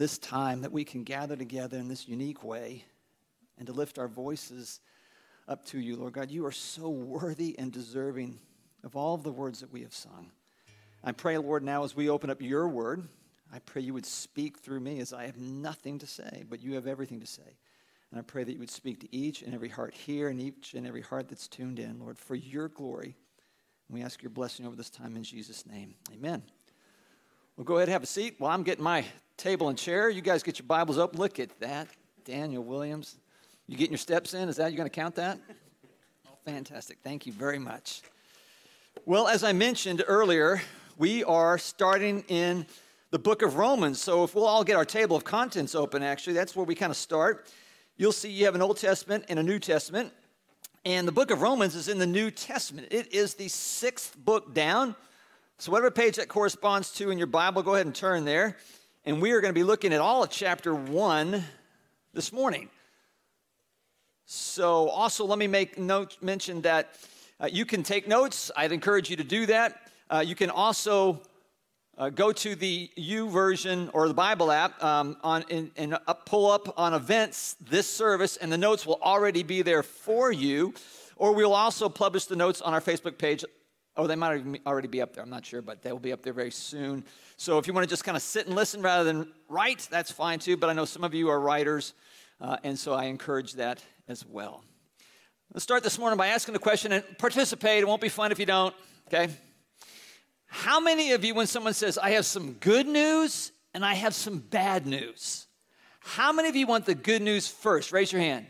this time that we can gather together in this unique way and to lift our voices up to you, Lord God. You are so worthy and deserving of all of the words that we have sung. I pray, Lord, now as we open up your word, I pray you would speak through me as I have nothing to say, but you have everything to say. And I pray that you would speak to each and every heart here and each and every heart that's tuned in, Lord, for your glory. And we ask your blessing over this time in Jesus' name. Amen. Well, go ahead and have a seat while I'm getting my table and chair. You guys get your Bibles up. Look at that. Daniel Williams. You getting your steps in? Is that, you going to count that? Oh, fantastic. Thank you very much. Well, as I mentioned earlier, we are starting in the book of Romans. So if we'll all get our table of contents open, actually, that's where we kind of start. You'll see you have an Old Testament and a New Testament. And the book of Romans is in the New Testament. It is the sixth book down. So, whatever page that corresponds to in your Bible, go ahead and turn there. And we are going to be looking at all of chapter one this morning. So, also, let me make note mention that uh, you can take notes. I'd encourage you to do that. Uh, you can also uh, go to the U YouVersion or the Bible app um, on, and, and pull up on events this service, and the notes will already be there for you. Or we'll also publish the notes on our Facebook page. Oh, they might already be up there. I'm not sure, but they will be up there very soon. So if you want to just kind of sit and listen rather than write, that's fine too. But I know some of you are writers, uh, and so I encourage that as well. Let's start this morning by asking the question and participate. It won't be fun if you don't, okay? How many of you, when someone says, I have some good news and I have some bad news, how many of you want the good news first? Raise your hand.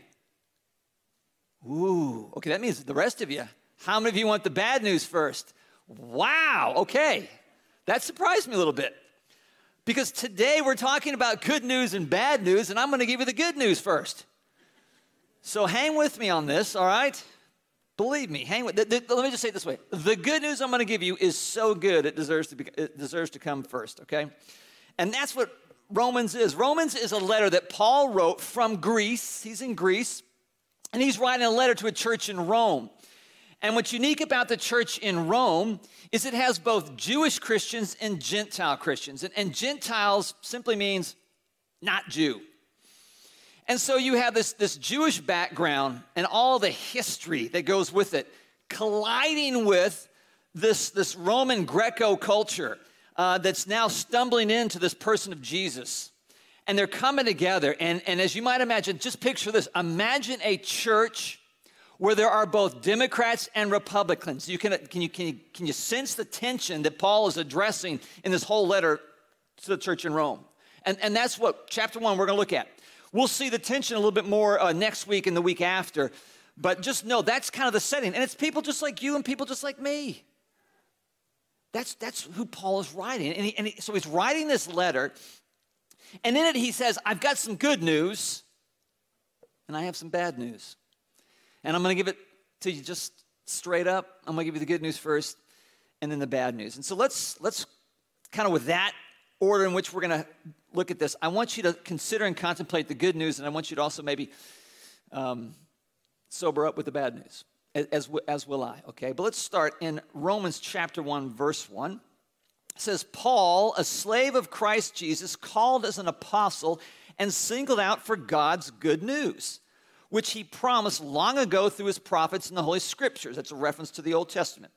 Ooh, okay, that means the rest of you. How many of you want the bad news first? Wow, okay. That surprised me a little bit. Because today we're talking about good news and bad news, and I'm going to give you the good news first. So hang with me on this, all right? Believe me, hang with. Let me just say it this way: the good news I'm going to give you is so good it deserves to be, it deserves to come first. Okay, and that's what Romans is. Romans is a letter that Paul wrote from Greece. He's in Greece, and he's writing a letter to a church in Rome. And what's unique about the church in Rome is it has both Jewish Christians and Gentile Christians. And, and Gentiles simply means not Jew. And so you have this, this Jewish background and all the history that goes with it colliding with this, this Roman Greco culture uh, that's now stumbling into this person of Jesus. And they're coming together. And, and as you might imagine, just picture this imagine a church where there are both Democrats and Republicans. You can, can, you, can, you, can you sense the tension that Paul is addressing in this whole letter to the church in Rome? And, and that's what chapter one we're going to look at. We'll see the tension a little bit more uh, next week and the week after. But just know that's kind of the setting. And it's people just like you and people just like me. That's, that's who Paul is writing. And, he, and he, so he's writing this letter. And in it, he says, I've got some good news and I have some bad news. And I'm going to give it to you just straight up. I'm going to give you the good news first and then the bad news. And so let's, let's kind of with that order in which we're going to look at this, I want you to consider and contemplate the good news, and I want you to also maybe um, sober up with the bad news, as, as will I, okay? But let's start in Romans chapter 1, verse 1. It says, Paul, a slave of Christ Jesus, called as an apostle and singled out for God's good news, which he promised long ago through his prophets in the Holy Scriptures. That's a reference to the Old Testament.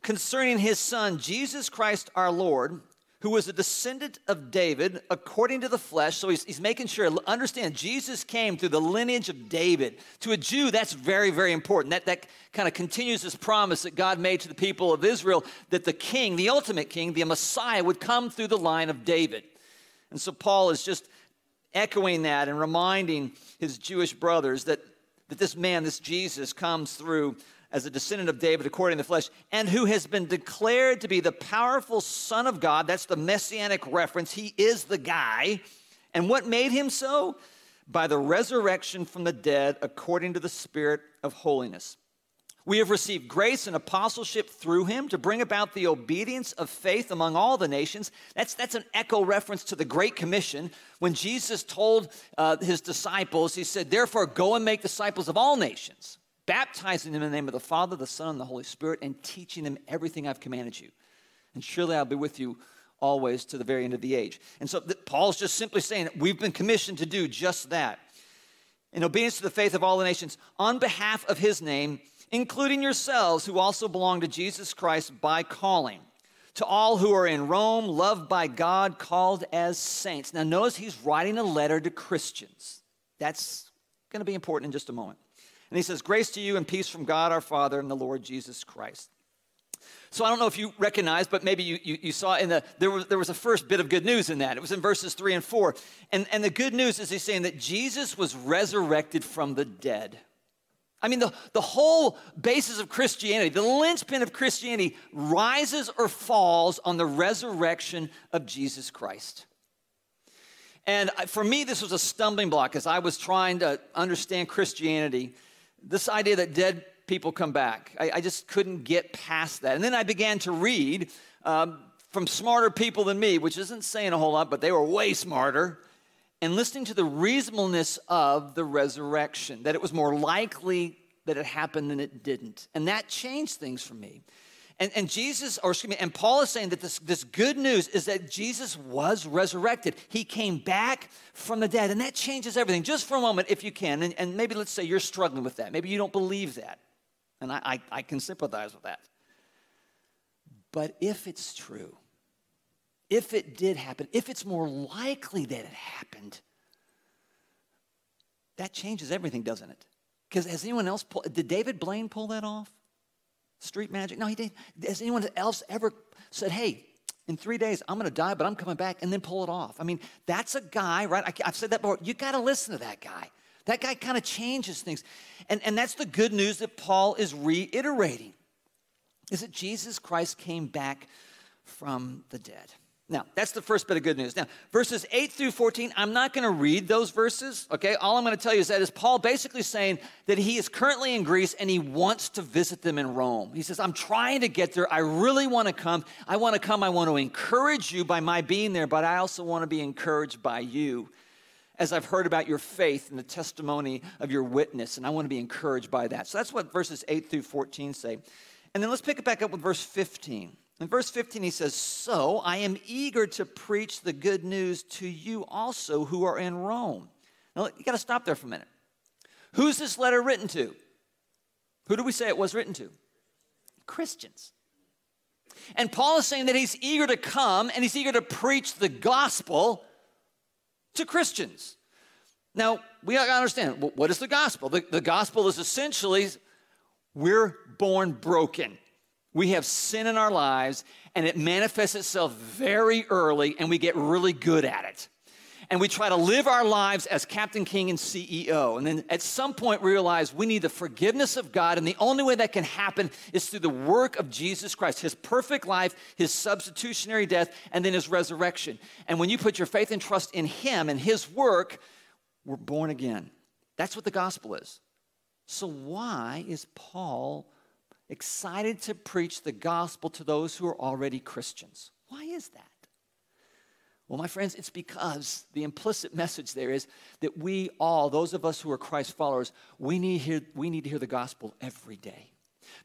Concerning his son, Jesus Christ our Lord who was a descendant of David according to the flesh. So he's, he's making sure, understand, Jesus came through the lineage of David. To a Jew, that's very, very important. That, that kind of continues this promise that God made to the people of Israel that the king, the ultimate king, the Messiah, would come through the line of David. And so Paul is just echoing that and reminding his Jewish brothers that, that this man, this Jesus, comes through as a descendant of David according to the flesh, and who has been declared to be the powerful Son of God. That's the messianic reference. He is the guy. And what made him so? By the resurrection from the dead according to the Spirit of holiness. We have received grace and apostleship through him to bring about the obedience of faith among all the nations. That's, that's an echo reference to the Great Commission. When Jesus told uh, his disciples, he said, Therefore, go and make disciples of all nations baptizing them in the name of the Father, the Son, and the Holy Spirit, and teaching them everything I've commanded you. And surely I'll be with you always to the very end of the age. And so Paul's just simply saying we've been commissioned to do just that. In obedience to the faith of all the nations, on behalf of his name, including yourselves who also belong to Jesus Christ by calling. To all who are in Rome, loved by God, called as saints. Now, notice he's writing a letter to Christians. That's going to be important in just a moment. And he says, Grace to you and peace from God our Father and the Lord Jesus Christ. So I don't know if you recognize, but maybe you, you, you, saw in the, there was, there was a first bit of good news in that. It was in verses three and four. And, and the good news is he's saying that Jesus was resurrected from the dead. I mean, the, the whole basis of Christianity, the linchpin of Christianity, rises or falls on the resurrection of Jesus Christ. And for me, this was a stumbling block as I was trying to understand Christianity. This idea that dead people come back. I, I just couldn't get past that. And then I began to read um, from smarter people than me, which isn't saying a whole lot, but they were way smarter, and listening to the reasonableness of the resurrection, that it was more likely that it happened than it didn't. And that changed things for me. And, and Jesus, or excuse me, and Paul is saying that this, this good news is that Jesus was resurrected. He came back from the dead, and that changes everything. Just for a moment, if you can, and, and maybe let's say you're struggling with that. Maybe you don't believe that. And I, I, I can sympathize with that. But if it's true, if it did happen, if it's more likely that it happened, that changes everything, doesn't it? Because has anyone else did David Blaine pull that off? Street magic? No, he didn't. Has anyone else ever said, hey, in three days, I'm going to die, but I'm coming back, and then pull it off? I mean, that's a guy, right? I, have said that before. You got to listen to that guy. That guy kind of changes things. And, and that's the good news that Paul is reiterating is that Jesus Christ came back from the dead. Now, that's the first bit of good news. Now, verses 8 through 14, I'm not going to read those verses, okay? All I'm going to tell you is that is Paul basically saying that he is currently in Greece and he wants to visit them in Rome. He says, I'm trying to get there. I really want to come. I want to come. I want to encourage you by my being there, but I also want to be encouraged by you as I've heard about your faith and the testimony of your witness, and I want to be encouraged by that. So that's what verses 8 through 14 say. And then let's pick it back up with verse 15. In verse 15, he says, So I am eager to preach the good news to you also who are in Rome. Now, you got to stop there for a minute. Who's this letter written to? Who do we say it was written to? Christians. And Paul is saying that he's eager to come and he's eager to preach the gospel to Christians. Now, we got to understand what is the gospel? The, the gospel is essentially we're born broken. We have sin in our lives, and it manifests itself very early, and we get really good at it and we try to live our lives as Captain King and CEO. And then at some point, we realize we need the forgiveness of God, and the only way that can happen is through the work of Jesus Christ, his perfect life, his substitutionary death, and then his resurrection. And when you put your faith and trust in him and his work, we're born again. That's what the gospel is. So, why is Paul excited to preach the gospel to those who are already Christians? Why is that? Well, my friends, it's because the implicit message there is that we all, those of us who are Christ followers, we need, hear, we need to hear the gospel every day.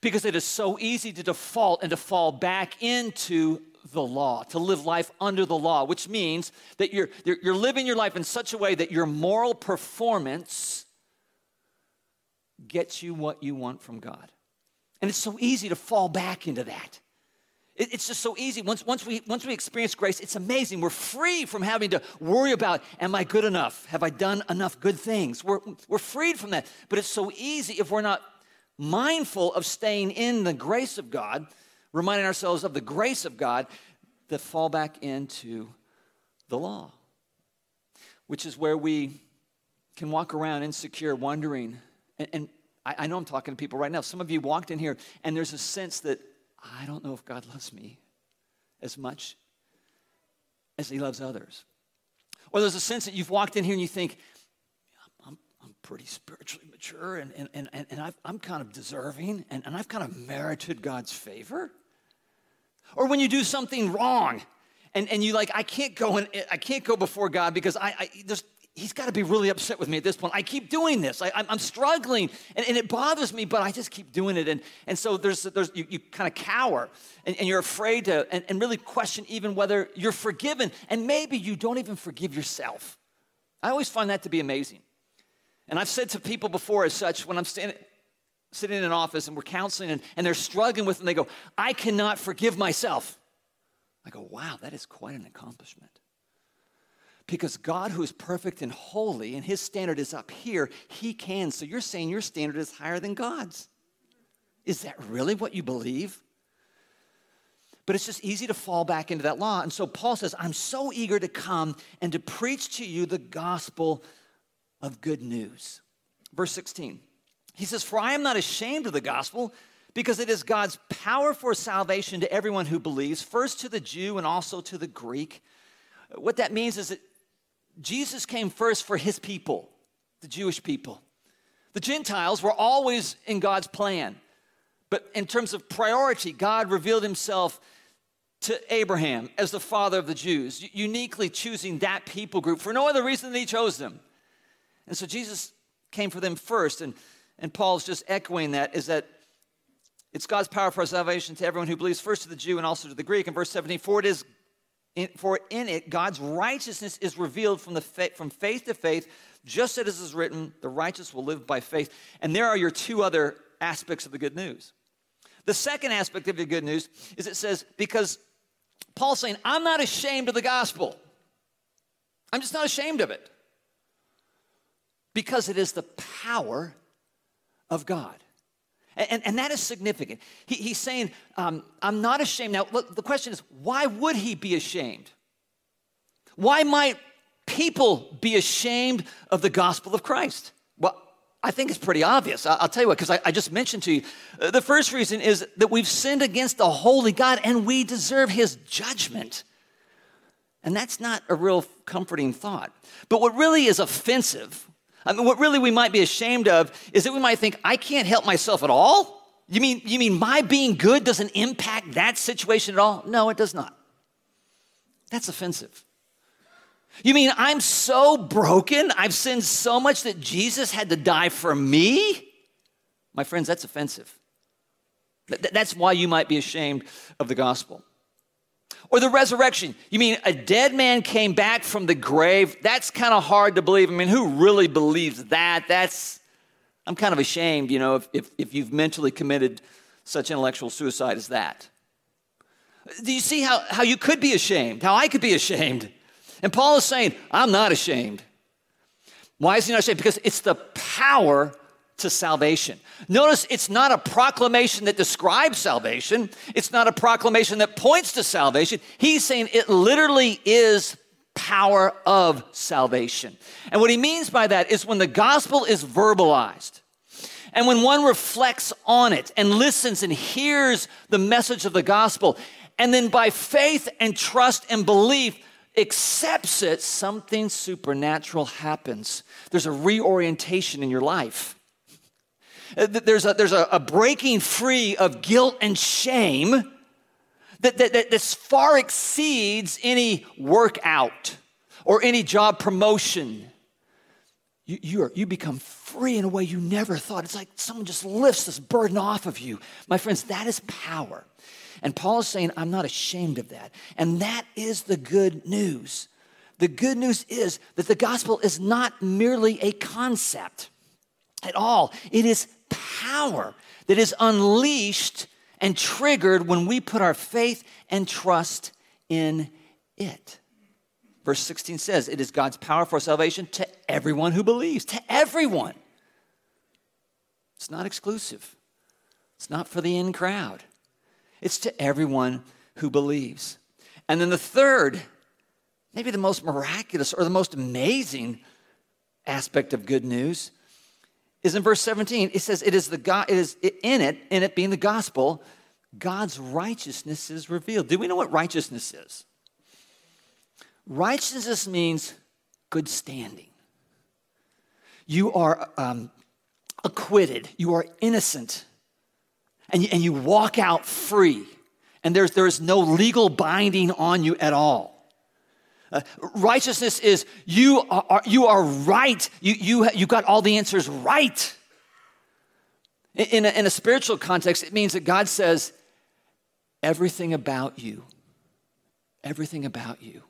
Because it is so easy to default and to fall back into the law, to live life under the law, which means that you're, you're, you're living your life in such a way that your moral performance gets you what you want from God. And it's so easy to fall back into that. It's just so easy. Once, once, we, once we experience grace, it's amazing. We're free from having to worry about, am I good enough? Have I done enough good things? We're, we're freed from that. But it's so easy if we're not mindful of staying in the grace of God, reminding ourselves of the grace of God, to fall back into the law, which is where we can walk around insecure, wondering. And, and I, I know I'm talking to people right now. Some of you walked in here, and there's a sense that I don't know if God loves me as much as he loves others. Or there's a sense that you've walked in here and you think, I'm, I'm pretty spiritually mature and, and, and, and i am kind of deserving and, and I've kind of merited God's favor. Or when you do something wrong and, and you like, I can't go and I can't go before God because I, I there's, he's got to be really upset with me at this point. I keep doing this. I, am struggling, and, and, it bothers me, but I just keep doing it. And, and so there's, there's you, you kind of cower, and, and, you're afraid to, and, and really question even whether you're forgiven, and maybe you don't even forgive yourself. I always find that to be amazing. And I've said to people before, as such, when I'm standing, sitting in an office and we're counseling, and, and they're struggling with it, and they go, I cannot forgive myself. I go, wow, that is quite an accomplishment. Because God, who is perfect and holy, and his standard is up here, he can. So you're saying your standard is higher than God's. Is that really what you believe? But it's just easy to fall back into that law. And so Paul says, I'm so eager to come and to preach to you the gospel of good news. Verse 16, he says, For I am not ashamed of the gospel because it is God's power for salvation to everyone who believes, first to the Jew and also to the Greek. What that means is that Jesus came first for his people, the Jewish people. The Gentiles were always in God's plan. But in terms of priority, God revealed himself to Abraham as the father of the Jews, uniquely choosing that people group for no other reason than he chose them. And so Jesus came for them first. And, and Paul's just echoing that is that it's God's power for salvation to everyone who believes, first to the Jew and also to the Greek. In verse 17, for it is for in it God's righteousness is revealed from, the fa- from faith to faith, just as it is written, the righteous will live by faith. And there are your two other aspects of the good news. The second aspect of the good news is it says, because Paul's saying, I'm not ashamed of the gospel. I'm just not ashamed of it. Because it is the power of God. And, and that is significant. He, he's saying, um, I'm not ashamed. Now, look, the question is, why would he be ashamed? Why might people be ashamed of the gospel of Christ? Well, I think it's pretty obvious. I'll tell you what, because I, I, just mentioned to you. Uh, the first reason is that we've sinned against the holy God and we deserve his judgment. And that's not a real comforting thought. But what really is offensive I mean, what really we might be ashamed of is that we might think, I can't help myself at all? You mean, you mean my being good doesn't impact that situation at all? No, it does not. That's offensive. You mean I'm so broken, I've sinned so much that Jesus had to die for me? My friends, that's offensive. That's why you might be ashamed of the gospel. Or the resurrection. You mean a dead man came back from the grave? That's kind of hard to believe. I mean, who really believes that? That's, I'm kind of ashamed, you know, if, if, if you've mentally committed such intellectual suicide as that. Do you see how, how you could be ashamed? How I could be ashamed? And Paul is saying, I'm not ashamed. Why is he not ashamed? Because it's the power to salvation. Notice it's not a proclamation that describes salvation, it's not a proclamation that points to salvation. He's saying it literally is power of salvation. And what he means by that is when the gospel is verbalized, and when one reflects on it and listens and hears the message of the gospel, and then by faith and trust and belief, accepts it, something supernatural happens. There's a reorientation in your life. Uh, there's a, there's a, a breaking free of guilt and shame that, that, that this far exceeds any workout or any job promotion. You, you, are, you become free in a way you never thought. It's like someone just lifts this burden off of you. My friends, that is power. And Paul is saying, I'm not ashamed of that. And that is the good news. The good news is that the gospel is not merely a concept at all, it is power that is unleashed and triggered when we put our faith and trust in it. Verse 16 says, It is God's power for salvation to everyone who believes, to everyone. It's not exclusive, it's not for the in crowd, it's to everyone who believes. And then the third, maybe the most miraculous or the most amazing aspect of good news is in verse 17. It says, It is the God, it is in it, in it being the gospel, God's righteousness is revealed. Do we know what righteousness is? Righteousness means good standing. You are um, acquitted, you are innocent, and you, and you walk out free, and there's, there's no legal binding on you at all. Uh, righteousness is you are, you are right. You, you, you got all the answers right. In, a, in a spiritual context, it means that God says, everything about you, everything about you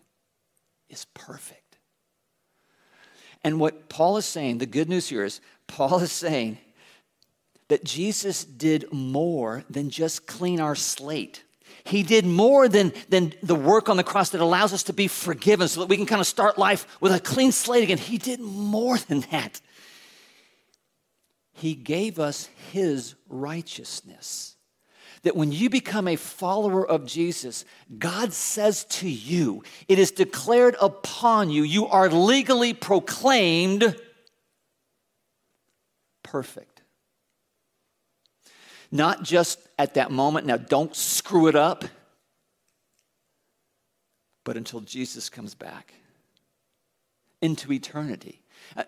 is perfect. And what Paul is saying, the good news here is, Paul is saying that Jesus did more than just clean our slate. He did more than, than the work on the cross that allows us to be forgiven so that we can kind of start life with a clean slate again. He did more than that. He gave us His righteousness. That when you become a follower of Jesus, God says to you, it is declared upon you, you are legally proclaimed perfect. Not just at that moment, now don't screw it up, but until Jesus comes back into eternity. Uh,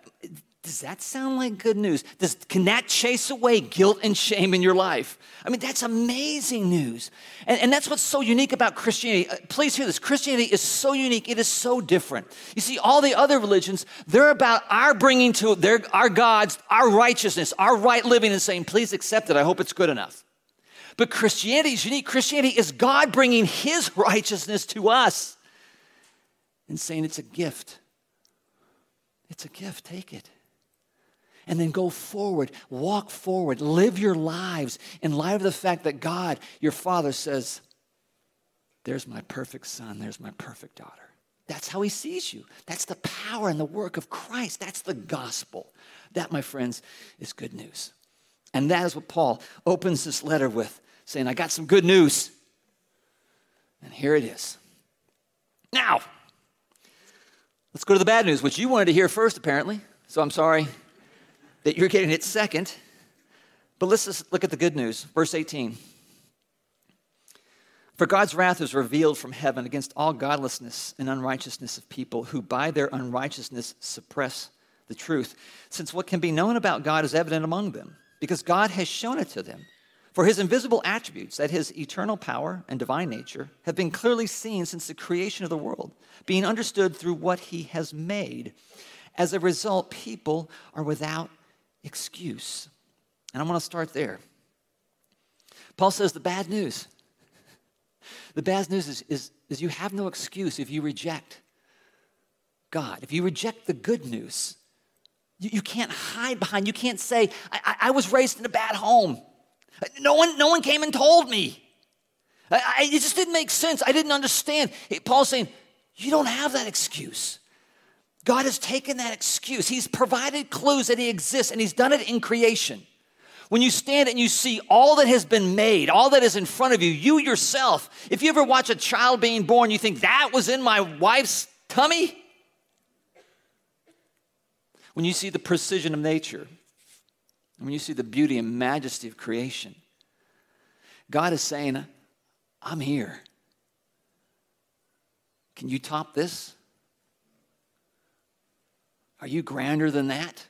Does that sound like good news? Does, can that chase away guilt and shame in your life? I mean, that's amazing news. And, and that's what's so unique about Christianity. Uh, please hear this Christianity is so unique, it is so different. You see, all the other religions, they're about our bringing to their, our gods our righteousness, our right living, and saying, please accept it. I hope it's good enough. But Christianity is unique. Christianity is God bringing his righteousness to us and saying it's a gift. It's a gift, take it and then go forward, walk forward, live your lives in light of the fact that God, your Father, says, There's my perfect son, there's my perfect daughter. That's how he sees you. That's the power and the work of Christ. That's the gospel. That, my friends, is good news. And that is what Paul opens this letter with, saying, I got some good news. And here it is. Now, let's go to the bad news, which you wanted to hear first, apparently. So I'm sorry that you're getting it second. But let's just look at the good news. Verse 18. For God's wrath is revealed from heaven against all godlessness and unrighteousness of people who by their unrighteousness suppress the truth, since what can be known about God is evident among them, because God has shown it to them. For his invisible attributes, that his eternal power and divine nature, have been clearly seen since the creation of the world, being understood through what he has made. As a result, people are without excuse. And I'm going to start there. Paul says the bad news. The bad news is, is, is you have no excuse if you reject God. If you reject the good news, you, you can't hide behind, you can't say, I, I, was raised in a bad home. No one, no one came and told me. I, I, it just didn't make sense. I didn't understand. Paul's saying, you don't have that excuse. God has taken that excuse. He's provided clues that He exists, and He's done it in creation. When you stand and you see all that has been made, all that is in front of you, you yourself, if you ever watch a child being born, you think, that was in my wife's tummy? When you see the precision of nature, when you see the beauty and majesty of creation, God is saying, I'm here. Can you top this? Are you grander than that?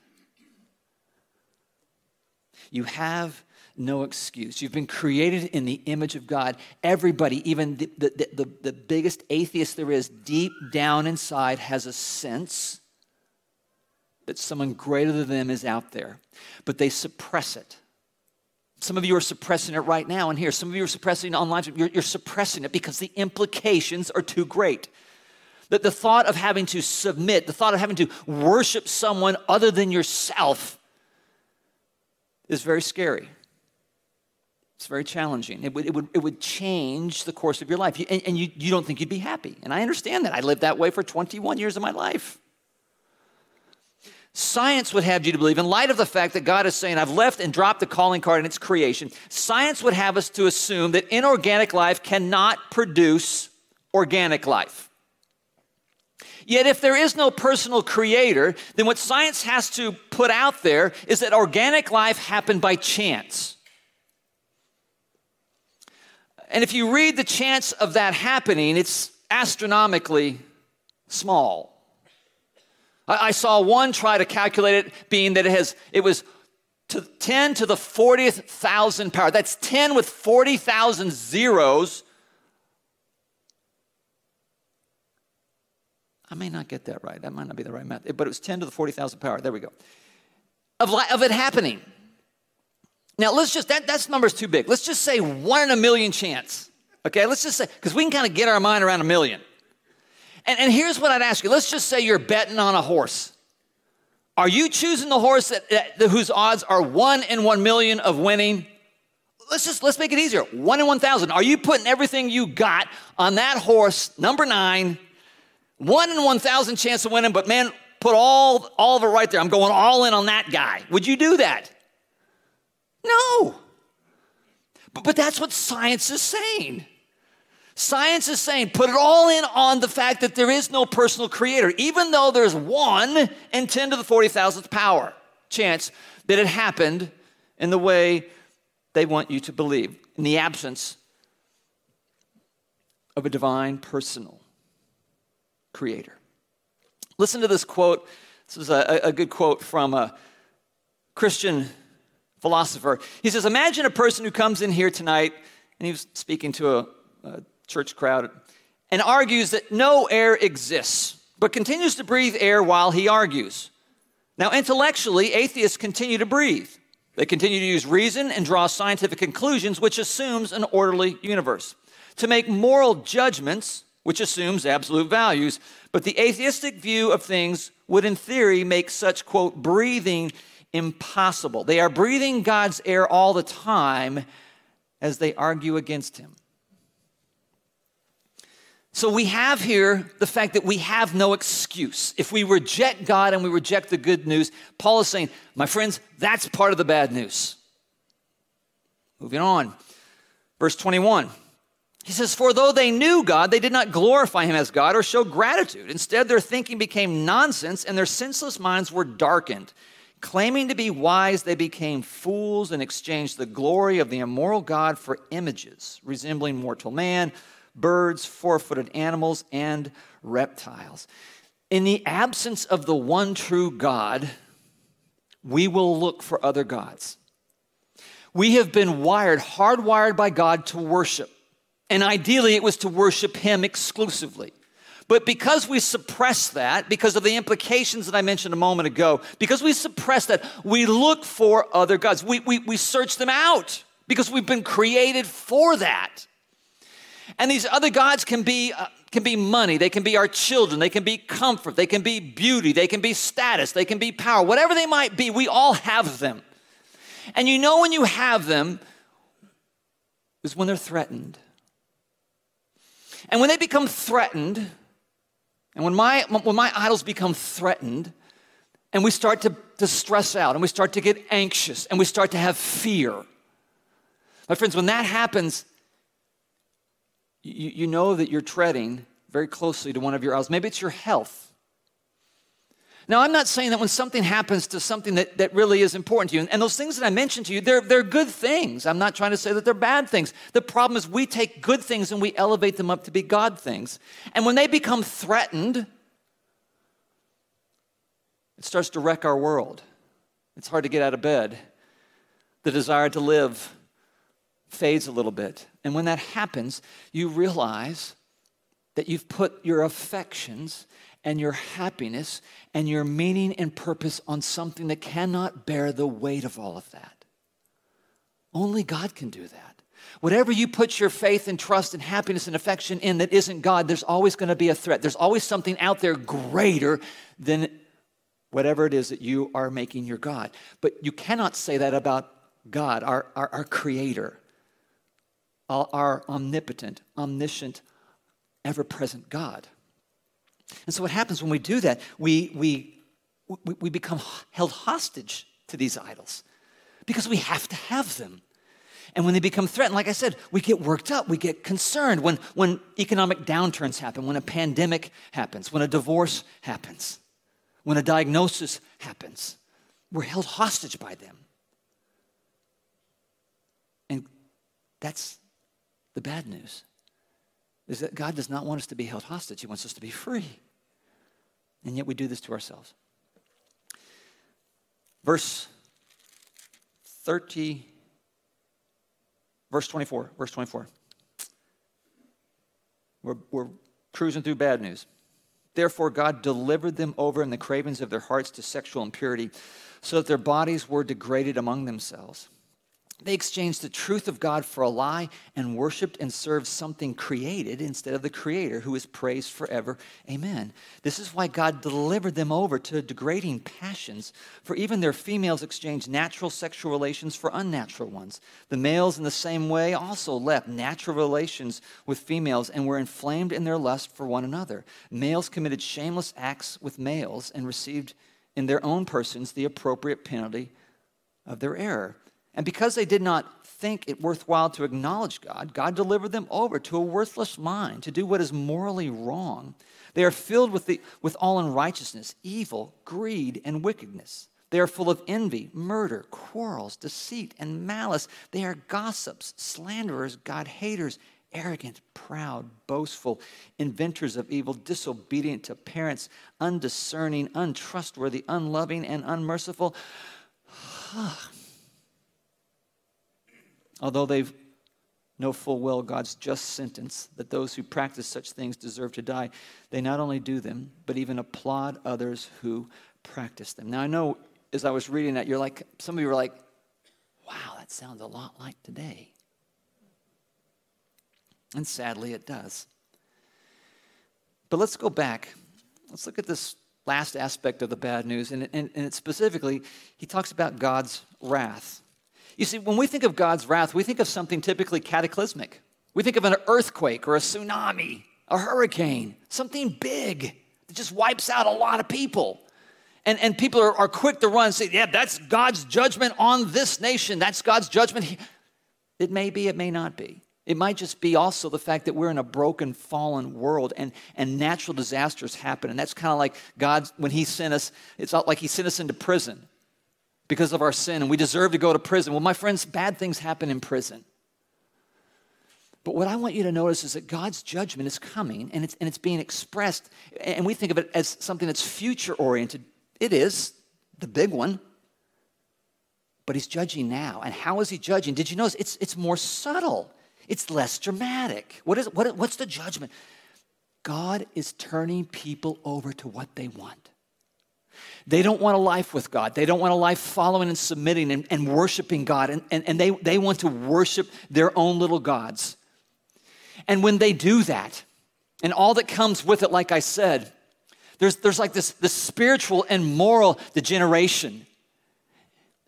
You have no excuse. You've been created in the image of God. Everybody, even the, the, the, the, biggest atheist there is, deep down inside has a sense that someone greater than them is out there, but they suppress it. Some of you are suppressing it right now and here. Some of you are suppressing it online. You're, you're suppressing it because the implications are too great. That the thought of having to submit, the thought of having to worship someone other than yourself is very scary. It's very challenging. It would, it would, it would change the course of your life. You, and, and you, you don't think you'd be happy. And I understand that. I lived that way for 21 years of my life. Science would have you to believe, in light of the fact that God is saying, I've left and dropped the calling card in its creation, science would have us to assume that inorganic life cannot produce organic life. Yet, if there is no personal creator, then what science has to put out there is that organic life happened by chance. And if you read the chance of that happening, it's astronomically small. I, I saw one try to calculate it, being that it has it was to 10 to the 40th thousand power. That's 10 with 40,000 zeros I may not get that right. That might not be the right math, but it was 10 to the 40,000 power. There we go. Of, li- of it happening. Now, let's just, that that's number's too big. Let's just say one in a million chance. Okay, let's just say, because we can kind of get our mind around a million. And, and here's what I'd ask you let's just say you're betting on a horse. Are you choosing the horse that, that, whose odds are one in one million of winning? Let's just let's make it easier. One in one thousand. Are you putting everything you got on that horse, number nine? One in one thousand chance of winning, but man, put all all of it right there. I'm going all in on that guy. Would you do that? No. But, but that's what science is saying. Science is saying put it all in on the fact that there is no personal creator, even though there's one in 10 to the 40,000th power chance that it happened in the way they want you to believe, in the absence of a divine personal creator. Listen to this quote. This is a, a good quote from a Christian philosopher. He says, Imagine a person who comes in here tonight, and he was speaking to a, a church crowd, and argues that no air exists, but continues to breathe air while he argues. Now, intellectually, atheists continue to breathe. They continue to use reason and draw scientific conclusions, which assumes an orderly universe. To make moral judgments, which assumes absolute values, but the atheistic view of things would, in theory, make such, quote, breathing impossible. They are breathing God's air all the time as they argue against Him. So we have here the fact that we have no excuse. If we reject God and we reject the good news, Paul is saying, my friends, that's part of the bad news. Moving on. Verse 21. He says, For though they knew God, they did not glorify him as God or show gratitude. Instead, their thinking became nonsense and their senseless minds were darkened. Claiming to be wise, they became fools and exchanged the glory of the immortal God for images resembling mortal man birds, four footed animals, and reptiles. In the absence of the one true God, we will look for other gods. We have been wired, hardwired by God to worship. And ideally, it was to worship Him exclusively. But because we suppress that, because of the implications that I mentioned a moment ago, because we suppress that, we look for other gods. We, we, we search them out because we've been created for that. And these other gods can be, uh, can be money, they can be our children, they can be comfort, they can be beauty, they can be status, they can be power, whatever they might be, we all have them. And you know when you have them is when they're threatened. And when they become threatened, and when my, when my idols become threatened, and we start to, to stress out, and we start to get anxious, and we start to have fear. My friends, when that happens, you, you know that you're treading very closely to one of your idols. Maybe it's your health. Now, I'm not saying that when something happens to something that, that really is important to you, and, and those things that I mentioned to you, they're, they're good things. I'm not trying to say that they're bad things. The problem is we take good things and we elevate them up to be God things. And when they become threatened, it starts to wreck our world. It's hard to get out of bed. The desire to live fades a little bit. And when that happens, you realize that you've put your affections and your happiness and your meaning and purpose on something that cannot bear the weight of all of that. Only God can do that. Whatever you put your faith and trust and happiness and affection in that isn't God, there's always going to be a threat. There's always something out there greater than whatever it is that you are making your God. But you cannot say that about God, our, our, our creator our omnipotent, omniscient, ever present God. And so, what happens when we do that? We, we, we, we become held hostage to these idols because we have to have them. And when they become threatened, like I said, we get worked up, we get concerned when, when economic downturns happen, when a pandemic happens, when a divorce happens, when a diagnosis happens. We're held hostage by them. And that's the bad news is that God does not want us to be held hostage, He wants us to be free. And yet we do this to ourselves. Verse 30, verse 24, verse 24. We're, we're cruising through bad news. Therefore, God delivered them over in the cravings of their hearts to sexual impurity, so that their bodies were degraded among themselves. They exchanged the truth of God for a lie and worshiped and served something created instead of the Creator who is praised forever. Amen. This is why God delivered them over to degrading passions, for even their females exchanged natural sexual relations for unnatural ones. The males, in the same way, also left natural relations with females and were inflamed in their lust for one another. Males committed shameless acts with males and received in their own persons the appropriate penalty of their error. And because they did not think it worthwhile to acknowledge God, God delivered them over to a worthless mind to do what is morally wrong. They are filled with, the, with all unrighteousness, evil, greed, and wickedness. They are full of envy, murder, quarrels, deceit, and malice. They are gossips, slanderers, God haters, arrogant, proud, boastful, inventors of evil, disobedient to parents, undiscerning, untrustworthy, unloving, and unmerciful. Ah, Although they know full well God's just sentence that those who practice such things deserve to die, they not only do them, but even applaud others who practice them. Now, I know as I was reading that, you're like, some of you were like, wow, that sounds a lot like today. And sadly, it does. But let's go back. Let's look at this last aspect of the bad news. And, and, and specifically, he talks about God's wrath. You see, when we think of God's wrath, we think of something typically cataclysmic. We think of an earthquake or a tsunami, a hurricane, something big that just wipes out a lot of people. And, and people are, are quick to run and say, yeah, that's God's judgment on this nation. That's God's judgment. It may be, it may not be. It might just be also the fact that we're in a broken, fallen world and, and natural disasters happen. And that's kind of like God, when He sent us, it's not like He sent us into prison because of our sin and we deserve to go to prison. Well, my friends, bad things happen in prison. But what I want you to notice is that God's judgment is coming and it's, and it's being expressed, and we think of it as something that's future oriented. It is the big one. But he's judging now. And how is he judging? Did you notice? It's, it's more subtle, it's less dramatic. What is, what, what's the judgment? God is turning people over to what they want. They don't want a life with God. They don't want a life following and submitting and, and worshiping God. And, and, and they, they want to worship their own little gods. And when they do that, and all that comes with it, like I said, there's, there's like this, this spiritual and moral degeneration.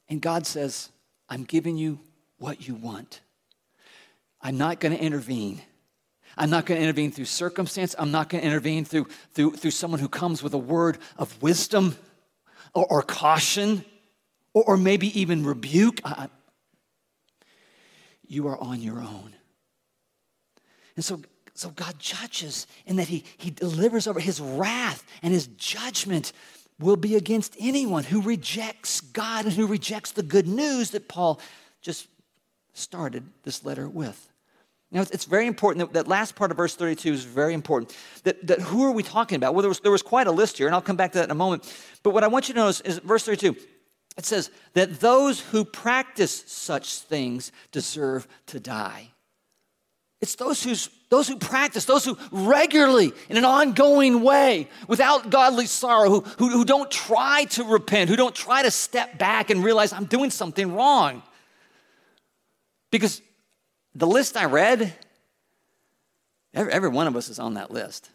And God says, I'm giving you what you want. I'm not going to intervene. I'm not going to intervene through circumstance. I'm not going to intervene through, through, through someone who comes with a word of wisdom or, or caution or, or, maybe even rebuke. I, you are on your own. And so, so God judges in that he, he delivers over his wrath and his judgment will be against anyone who rejects God and who rejects the good news that Paul just started this letter with. Now, it's very important that, that last part of verse 32 is very important. That, that who are we talking about? Well, there was, there was quite a list here, and I'll come back to that in a moment. But what I want you to notice is verse 32. It says that those who practice such things deserve to die. It's those, who's, those who practice, those who regularly, in an ongoing way, without godly sorrow, who, who, who don't try to repent, who don't try to step back and realize I'm doing something wrong. Because the list I read, every, every one of us is on that list.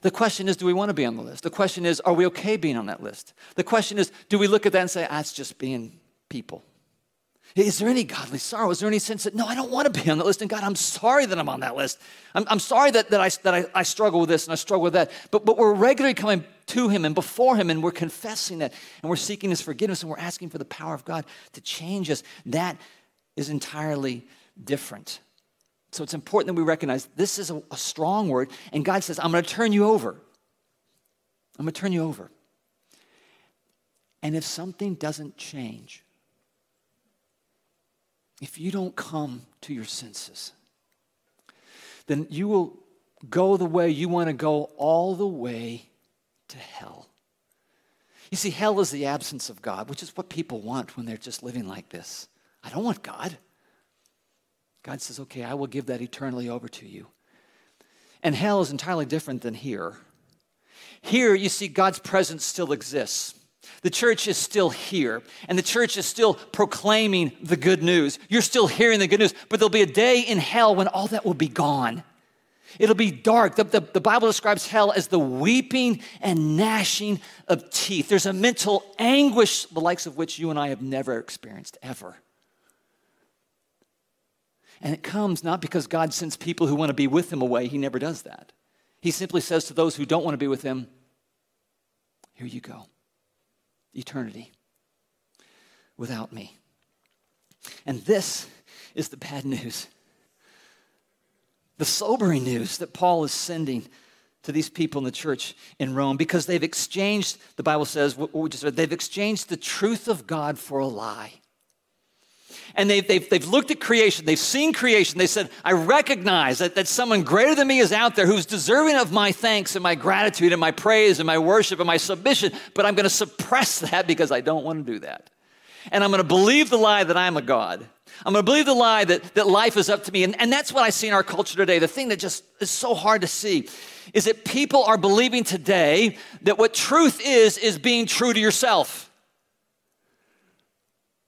The question is, do we want to be on the list? The question is, are we okay being on that list? The question is, do we look at that and say, ah, just being people? Is there any godly sorrow? Is there any sense that, no, I don't want to be on that list? And God, I'm sorry that I'm on that list. I'm, I'm sorry that, that, I, that I, I struggle with this and I struggle with that. But, but we're regularly coming to Him and before Him and we're confessing that and we're seeking His forgiveness and we're asking for the power of God to change us. That is entirely different. So it's important that we recognize this is a, a strong word, and God says, I'm going to turn you over. I'm going to turn you over. And if something doesn't change, if you don't come to your senses, then you will go the way you want to go all the way to hell. You see, hell is the absence of God, which is what people want when they're just living like this. I don't want God. God says, okay, I will give that eternally over to you. And hell is entirely different than here. Here, you see, God's presence still exists. The church is still here, and the church is still proclaiming the good news. You're still hearing the good news, but there'll be a day in hell when all that will be gone. It'll be dark. The, the, the, Bible describes hell as the weeping and gnashing of teeth. There's a mental anguish, the likes of which you and I have never experienced, ever. And it comes not because God sends people who want to be with Him away, He never does that. He simply says to those who don't want to be with Him, Here you go eternity without me. And this is the bad news. The sobering news that Paul is sending to these people in the church in Rome because they've exchanged, the Bible says, what we just read, they've exchanged the truth of God for a lie. And they've, they've, they've looked at creation, they've seen creation, they said, I recognize that, that someone greater than me is out there who's deserving of my thanks and my gratitude and my praise and my worship and my submission, but I'm going to suppress that because I don't want to do that. And I'm going to believe the lie that I'm a God. I'm going to believe the lie that, that life is up to me. And, and that's what I see in our culture today. The thing that just is so hard to see is that people are believing today that what truth is, is being true to yourself.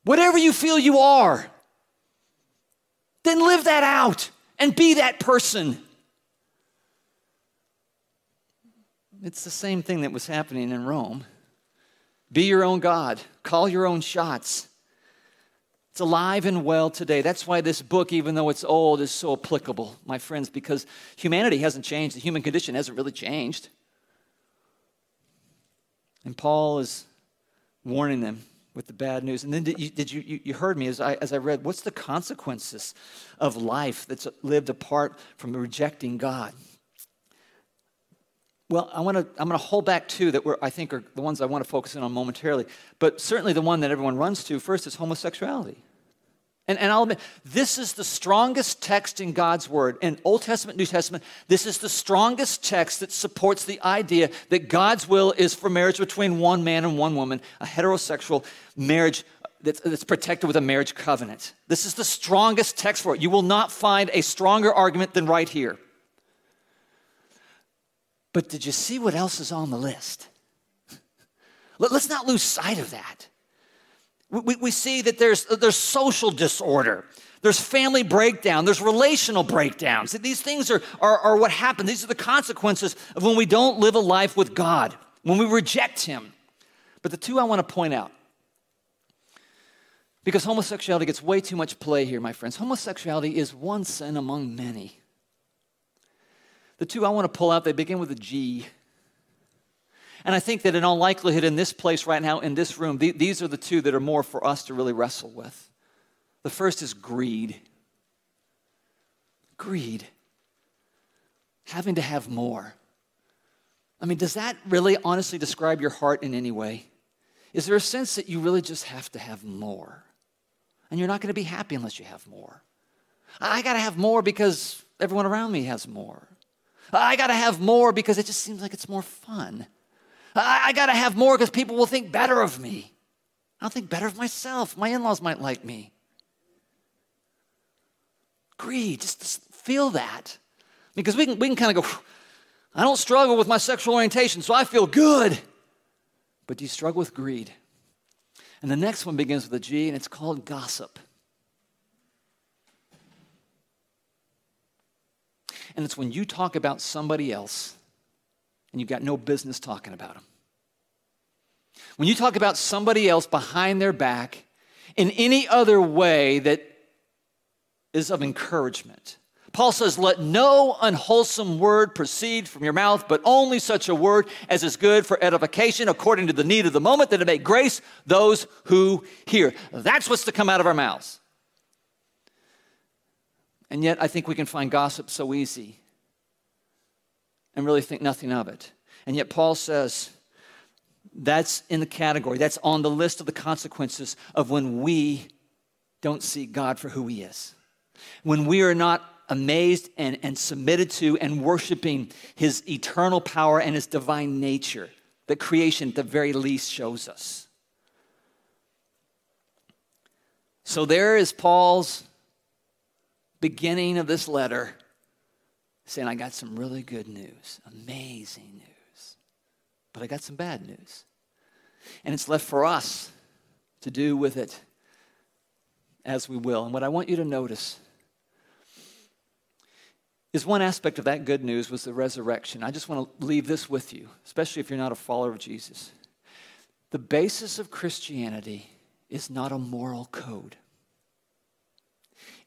Whatever you feel you are, then live that out and be that person. It's the same thing that was happening in Rome. Be your own God, call your own shots. It's alive and well today. That's why this book, even though it's old, is so applicable, my friends, because humanity hasn't changed. The human condition hasn't really changed. And Paul is warning them with the bad news. And then did you, did you, you heard me as I, as I read, what's the consequences of life that's lived apart from rejecting God? Well, I want to, I'm going to hold back two that I think are the ones I want to focus in on momentarily. But certainly the one that everyone runs to first is homosexuality. And, and I'll admit, this is the strongest text in God's Word. In Old Testament, New Testament, this is the strongest text that supports the idea that God's will is for marriage between one man and one woman, a heterosexual marriage that's, that's protected with a marriage covenant. This is the strongest text for it. You will not find a stronger argument than right here. But did you see what else is on the list? Let's not lose sight of that. We, we see that there's, there's social disorder. There's family breakdown. There's relational breakdowns. These things are, are, are what happen. These are the consequences of when we don't live a life with God, when we reject Him. But the two I want to point out, because homosexuality gets way too much play here, my friends. Homosexuality is one sin among many. The two I want to pull out, they begin with a G. And I think that in all likelihood, in this place right now, in this room, th- these are the two that are more for us to really wrestle with. The first is greed. Greed. Having to have more. I mean, does that really honestly describe your heart in any way? Is there a sense that you really just have to have more? And you're not going to be happy unless you have more. I got to have more because everyone around me has more. I got to have more because it just seems like it's more fun. I, I got to have more because people will think better of me. I'll think better of myself. My in laws might like me. Greed, just, just feel that. Because we can, we can kind of go, I don't struggle with my sexual orientation, so I feel good. But do you struggle with greed? And the next one begins with a G, and it's called gossip. And it's when you talk about somebody else and you've got no business talking about them. When you talk about somebody else behind their back in any other way that is of encouragement, Paul says, Let no unwholesome word proceed from your mouth, but only such a word as is good for edification according to the need of the moment, that it may grace those who hear. That's what's to come out of our mouths. And yet, I think we can find gossip so easy and really think nothing of it. And yet, Paul says that's in the category, that's on the list of the consequences of when we don't see God for who He is. When we are not amazed and, and submitted to and worshiping His eternal power and His divine nature that creation, at the very least, shows us. So, there is Paul's beginning of this letter saying, I got some really good news, amazing news. But I got some bad news. And it's left for us to do with it as we will. And what I want you to notice is one aspect of that good news was the resurrection. I just want to leave this with you, especially if you're not a follower of Jesus. The basis of Christianity is not a moral code,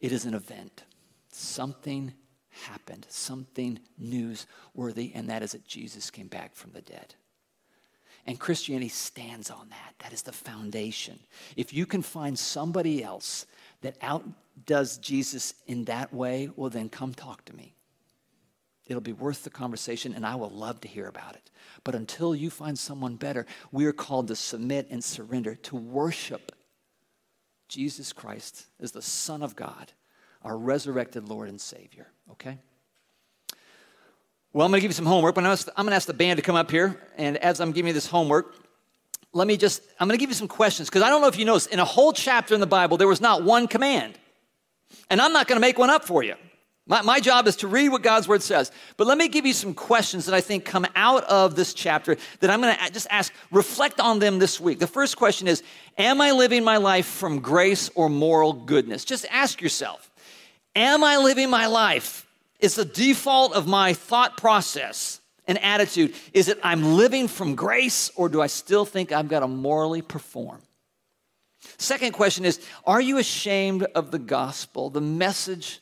it is an event. Something happened, something newsworthy, and that is that Jesus came back from the dead. And Christianity stands on that. That is the foundation. If you can find somebody else that outdoes Jesus in that way, well, then come talk to me. It'll be worth the conversation, and I will love to hear about it. But until you find someone better, we are called to submit and surrender, to worship Jesus Christ as the Son of God, our resurrected Lord and Savior. Okay? Well, I'm going to give you some homework, but I'm going to ask the band to come up here. And as I'm giving you this homework, let me just, I'm going to give you some questions because I don't know if you noticed, in a whole chapter in the Bible, there was not one command. And I'm not going to make one up for you. My, my job is to read what God's word says. But let me give you some questions that I think come out of this chapter that I'm going to just ask, reflect on them this week. The first question is Am I living my life from grace or moral goodness? Just ask yourself Am I living my life is the default of my thought process and attitude is it I'm living from grace or do I still think I've got to morally perform? Second question is Are you ashamed of the gospel, the message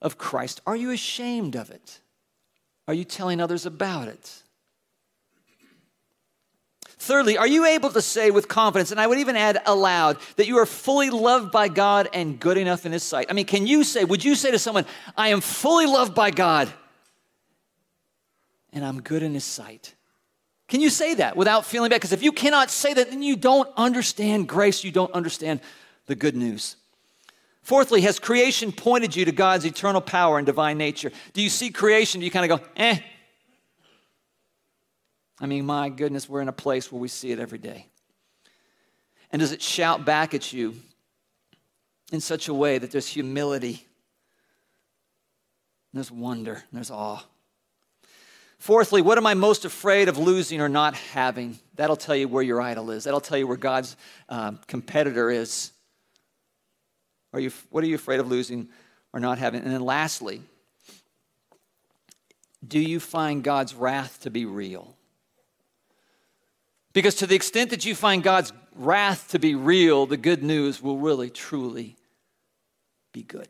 of Christ? Are you ashamed of it? Are you telling others about it? Thirdly, are you able to say with confidence, and I would even add aloud, that you are fully loved by God and good enough in His sight? I mean, can you say, would you say to someone, I am fully loved by God and I'm good in His sight? Can you say that without feeling bad? Because if you cannot say that, then you don't understand grace, you don't understand the good news. Fourthly, has creation pointed you to God's eternal power and divine nature? Do you see creation? Do you kind of go, eh, I mean, my goodness, we're in a place where we see it every day. And does it shout back at you in such a way that there's humility, there's wonder, there's awe? Fourthly, what am I most afraid of losing or not having? That'll tell you where your idol is. That'll tell you where God's um, competitor is. Are you, what are you afraid of losing or not having? And then lastly, do you find God's wrath to be real? Because to the extent that you find God's wrath to be real, the good news will really, truly be good.